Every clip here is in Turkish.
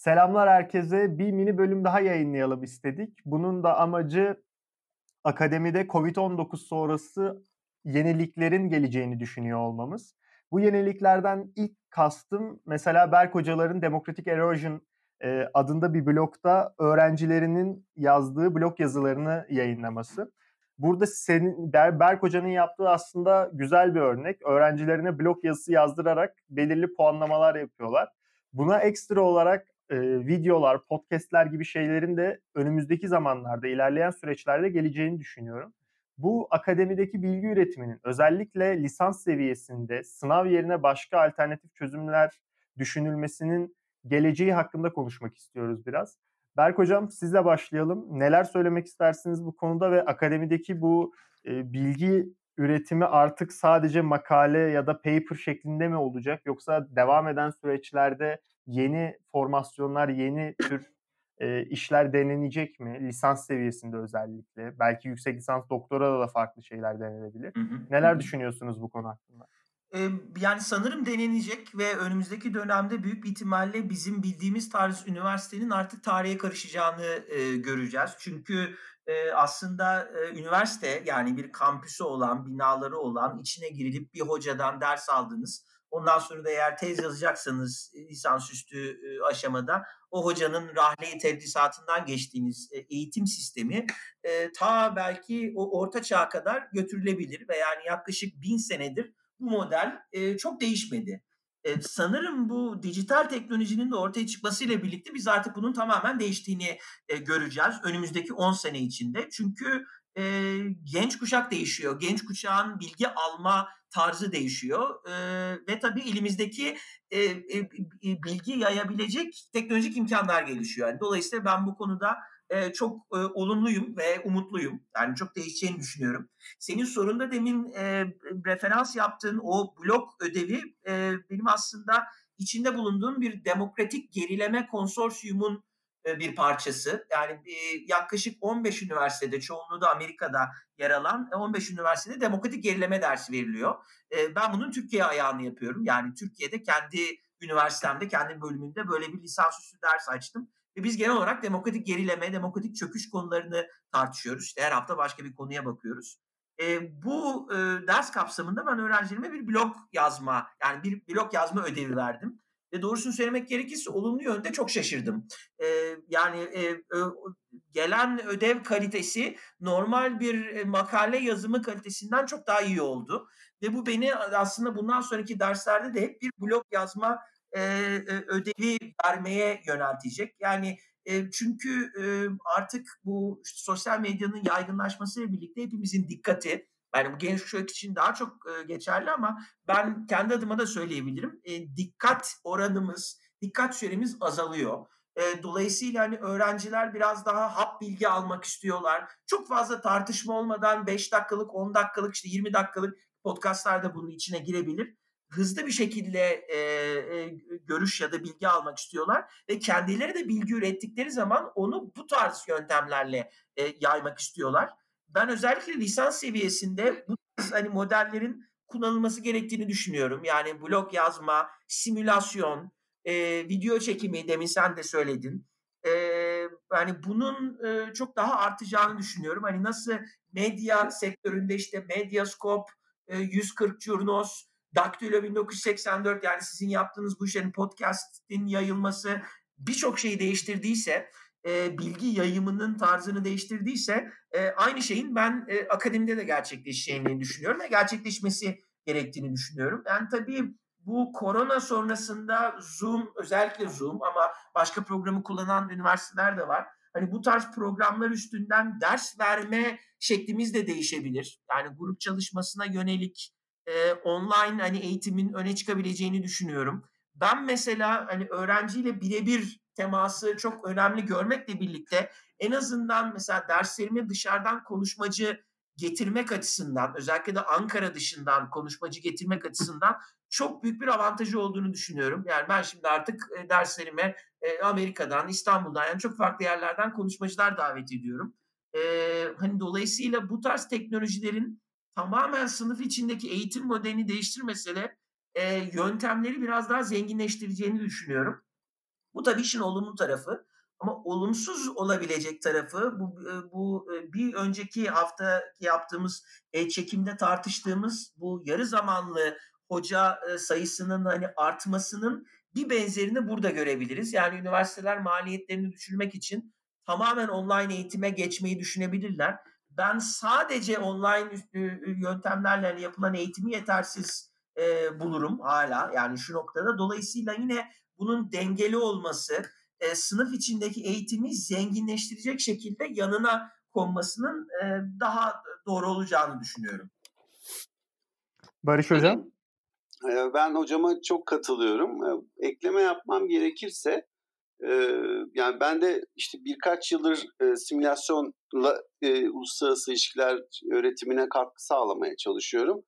Selamlar herkese. Bir mini bölüm daha yayınlayalım istedik. Bunun da amacı akademide COVID-19 sonrası yeniliklerin geleceğini düşünüyor olmamız. Bu yeniliklerden ilk kastım mesela Berk hocaların Democratic Erosion e, adında bir blogda öğrencilerinin yazdığı blog yazılarını yayınlaması. Burada senin Berk Hoca'nın yaptığı aslında güzel bir örnek. Öğrencilerine blog yazısı yazdırarak belirli puanlamalar yapıyorlar. Buna ekstra olarak videolar, podcastler gibi şeylerin de önümüzdeki zamanlarda, ilerleyen süreçlerde geleceğini düşünüyorum. Bu akademideki bilgi üretiminin özellikle lisans seviyesinde sınav yerine başka alternatif çözümler düşünülmesinin geleceği hakkında konuşmak istiyoruz biraz. Berk Hocam sizle başlayalım. Neler söylemek istersiniz bu konuda ve akademideki bu e, bilgi üretimi artık sadece makale ya da paper şeklinde mi olacak yoksa devam eden süreçlerde yeni formasyonlar, yeni tür e, işler denenecek mi? Lisans seviyesinde özellikle. Belki yüksek lisans doktora da farklı şeyler denenebilir. Hı hı. Neler hı. düşünüyorsunuz bu konu hakkında? yani sanırım denenecek ve önümüzdeki dönemde büyük bir ihtimalle bizim bildiğimiz tarz üniversitenin artık tarihe karışacağını e, göreceğiz. Çünkü e, aslında e, üniversite yani bir kampüsü olan, binaları olan, içine girilip bir hocadan ders aldınız. Ondan sonra da eğer tez yazacaksanız lisansüstü aşamada o hocanın rahleyi tedrisatından geçtiğiniz eğitim sistemi ta belki o orta çağa kadar götürülebilir ve yani yaklaşık bin senedir bu model e, çok değişmedi. E, sanırım bu dijital teknolojinin de ortaya çıkmasıyla birlikte biz artık bunun tamamen değiştiğini e, göreceğiz önümüzdeki 10 sene içinde. Çünkü e, genç kuşak değişiyor. Genç kuşağın bilgi alma tarzı değişiyor e, ve tabii elimizdeki e, e, bilgi yayabilecek teknolojik imkanlar gelişiyor. Yani dolayısıyla ben bu konuda çok e, olumluyum ve umutluyum. Yani çok değişeceğini düşünüyorum. Senin sorunda demin e, referans yaptığın o blok ödevi e, benim aslında içinde bulunduğum bir demokratik gerileme konsorsiyumun e, bir parçası. Yani e, yaklaşık 15 üniversitede, çoğunluğu da Amerika'da yer alan 15 üniversitede demokratik gerileme dersi veriliyor. E, ben bunun Türkiye ayağını yapıyorum. Yani Türkiye'de kendi üniversitemde, kendi bölümünde böyle bir lisansüstü ders açtım. Ve biz genel olarak demokratik gerileme, demokratik çöküş konularını tartışıyoruz. İşte her hafta başka bir konuya bakıyoruz. E, bu e, ders kapsamında ben öğrencilerime bir blog yazma, yani bir blog yazma ödevi verdim. Ve doğrusunu söylemek gerekirse olumlu yönde çok şaşırdım. E, yani e, gelen ödev kalitesi normal bir makale yazımı kalitesinden çok daha iyi oldu. Ve bu beni aslında bundan sonraki derslerde de hep bir blog yazma e, ödevi vermeye yöneltecek. Yani çünkü artık bu sosyal medyanın yaygınlaşmasıyla birlikte hepimizin dikkati yani bu genç kuşak için daha çok geçerli ama ben kendi adıma da söyleyebilirim. Dikkat oranımız, dikkat süremiz azalıyor. Dolayısıyla hani öğrenciler biraz daha hap bilgi almak istiyorlar. Çok fazla tartışma olmadan 5 dakikalık, 10 dakikalık, işte 20 dakikalık podcastlar da bunun içine girebilir hızlı bir şekilde e, e, görüş ya da bilgi almak istiyorlar ve kendileri de bilgi ürettikleri zaman onu bu tarz yöntemlerle e, yaymak istiyorlar. Ben özellikle lisans seviyesinde bu tarz hani modellerin kullanılması gerektiğini düşünüyorum. Yani blog yazma, simülasyon, e, video çekimi demin sen de söyledin. E, yani bunun e, çok daha artacağını düşünüyorum. Hani nasıl medya sektöründe işte Medyascope, e, 140 Curnos, Daktilo 1984 yani sizin yaptığınız bu işlerin podcast'in yayılması birçok şeyi değiştirdiyse e, bilgi yayımının tarzını değiştirdiyse e, aynı şeyin ben e, akademide de gerçekleşeceğini düşünüyorum ve gerçekleşmesi gerektiğini düşünüyorum. Yani tabii bu korona sonrasında Zoom özellikle Zoom ama başka programı kullanan üniversiteler de var. Hani bu tarz programlar üstünden ders verme şeklimiz de değişebilir. Yani grup çalışmasına yönelik e, online hani eğitimin öne çıkabileceğini düşünüyorum. Ben mesela hani öğrenciyle birebir teması çok önemli görmekle birlikte en azından mesela derslerimi dışarıdan konuşmacı getirmek açısından özellikle de Ankara dışından konuşmacı getirmek açısından çok büyük bir avantajı olduğunu düşünüyorum. Yani ben şimdi artık derslerime Amerika'dan, İstanbul'dan yani çok farklı yerlerden konuşmacılar davet ediyorum. E, hani dolayısıyla bu tarz teknolojilerin tamamen sınıf içindeki eğitim modelini değiştirmese de e, yöntemleri biraz daha zenginleştireceğini düşünüyorum. Bu tabii işin olumlu tarafı. Ama olumsuz olabilecek tarafı bu, bu bir önceki hafta yaptığımız çekimde tartıştığımız bu yarı zamanlı hoca sayısının hani artmasının bir benzerini burada görebiliriz. Yani üniversiteler maliyetlerini düşürmek için tamamen online eğitime geçmeyi düşünebilirler. Ben sadece online yöntemlerle yapılan eğitimi yetersiz e, bulurum hala yani şu noktada. Dolayısıyla yine bunun dengeli olması, e, sınıf içindeki eğitimi zenginleştirecek şekilde yanına konmasının e, daha doğru olacağını düşünüyorum. Barış Hocam? Ben hocama çok katılıyorum. Ekleme yapmam gerekirse yani ben de işte birkaç yıldır simülasyonla uluslararası ilişkiler öğretimine katkı sağlamaya çalışıyorum.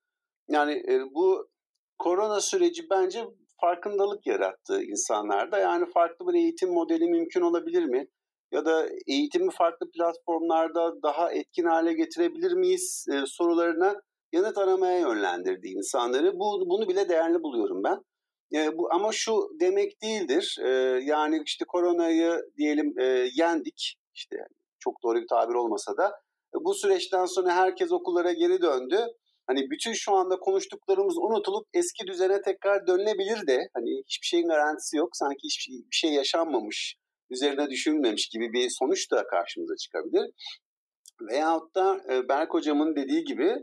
Yani bu korona süreci bence farkındalık yarattı insanlarda. Yani farklı bir eğitim modeli mümkün olabilir mi? Ya da eğitimi farklı platformlarda daha etkin hale getirebilir miyiz e, sorularına yanıt aramaya yönlendirdi insanları. Bu bunu bile değerli buluyorum ben. E, bu ama şu demek değildir. E, yani işte koronayı diyelim e, yendik. İşte çok doğru bir tabir olmasa da e, bu süreçten sonra herkes okullara geri döndü hani bütün şu anda konuştuklarımız unutulup eski düzene tekrar dönülebilir de hani hiçbir şeyin garantisi yok. Sanki hiçbir şey, şey yaşanmamış, üzerine düşünülmemiş gibi bir sonuç da karşımıza çıkabilir. Veyahut da e, Berk hocamın dediği gibi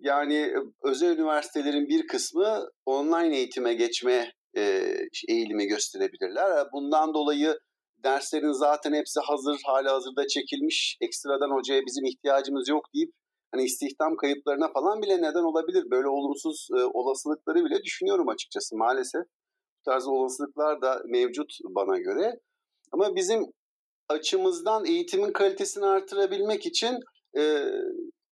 yani özel üniversitelerin bir kısmı online eğitime geçme e, eğilimi gösterebilirler. Bundan dolayı derslerin zaten hepsi hazır, hala hazırda çekilmiş, ekstradan hocaya bizim ihtiyacımız yok deyip hani istihdam kayıplarına falan bile neden olabilir. Böyle olumsuz olasılıkları bile düşünüyorum açıkçası maalesef. Bu tarz olasılıklar da mevcut bana göre. Ama bizim açımızdan eğitimin kalitesini artırabilmek için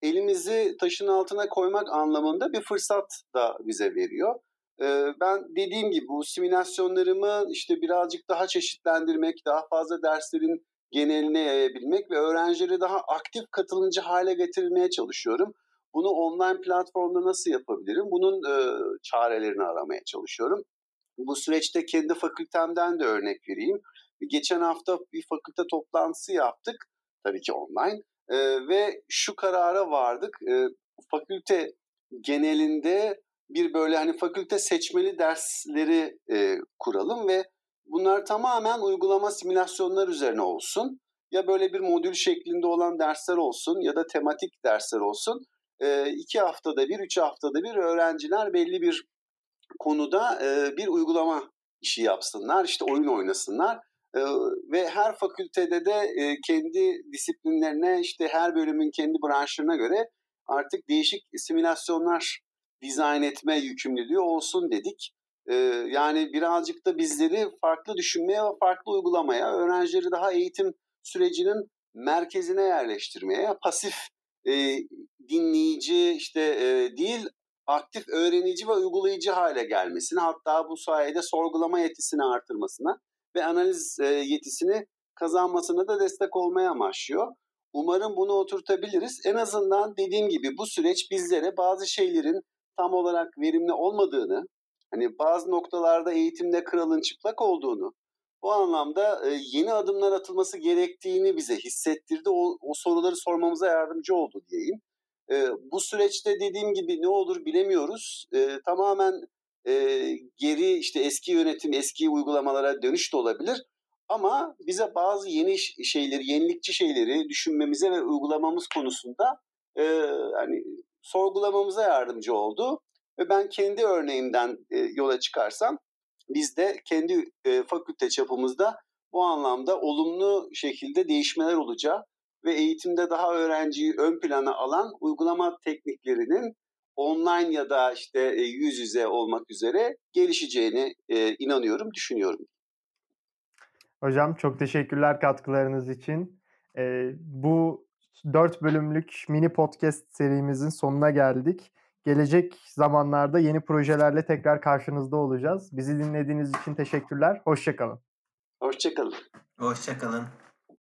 elimizi taşın altına koymak anlamında bir fırsat da bize veriyor. E, ben dediğim gibi bu simülasyonlarımı işte birazcık daha çeşitlendirmek, daha fazla derslerin geneline yayabilmek ve öğrencileri daha aktif katılımcı hale getirmeye çalışıyorum. Bunu online platformda nasıl yapabilirim? Bunun e, çarelerini aramaya çalışıyorum. Bu süreçte kendi fakültemden de örnek vereyim. Geçen hafta bir fakülte toplantısı yaptık. Tabii ki online. E, ve şu karara vardık. E, fakülte genelinde bir böyle hani fakülte seçmeli dersleri e, kuralım ve Bunlar tamamen uygulama simülasyonlar üzerine olsun. Ya böyle bir modül şeklinde olan dersler olsun ya da tematik dersler olsun. E, iki haftada bir, üç haftada bir öğrenciler belli bir konuda e, bir uygulama işi yapsınlar. İşte oyun oynasınlar. E, ve her fakültede de e, kendi disiplinlerine işte her bölümün kendi branşlarına göre artık değişik simülasyonlar dizayn etme yükümlülüğü olsun dedik. Ee, yani birazcık da bizleri farklı düşünmeye ve farklı uygulamaya, öğrencileri daha eğitim sürecinin merkezine yerleştirmeye, pasif e, dinleyici işte e, değil, aktif öğrenici ve uygulayıcı hale gelmesine, hatta bu sayede sorgulama yetisini artırmasına ve analiz e, yetisini kazanmasına da destek olmaya amaçlıyor. Umarım bunu oturtabiliriz. En azından dediğim gibi bu süreç bizlere bazı şeylerin tam olarak verimli olmadığını, hani bazı noktalarda eğitimde kralın çıplak olduğunu, o anlamda e, yeni adımlar atılması gerektiğini bize hissettirdi. O, o soruları sormamıza yardımcı oldu diyeyim. E, bu süreçte dediğim gibi ne olur bilemiyoruz. Tamamen e, geri işte eski yönetim, eski uygulamalara dönüş de olabilir. Ama bize bazı yeni şeyleri, yenilikçi şeyleri düşünmemize ve uygulamamız konusunda e, hani sorgulamamıza yardımcı oldu. Ve ben kendi örneğimden e, yola çıkarsam biz de kendi e, fakülte çapımızda bu anlamda olumlu şekilde değişmeler olacağı ve eğitimde daha öğrenciyi ön plana alan uygulama tekniklerinin online ya da işte e, yüz yüze olmak üzere gelişeceğini e, inanıyorum, düşünüyorum. Hocam çok teşekkürler katkılarınız için. E, bu dört bölümlük mini podcast serimizin sonuna geldik. Gelecek zamanlarda yeni projelerle tekrar karşınızda olacağız. Bizi dinlediğiniz için teşekkürler. Hoşçakalın. Hoşçakalın. Hoşçakalın.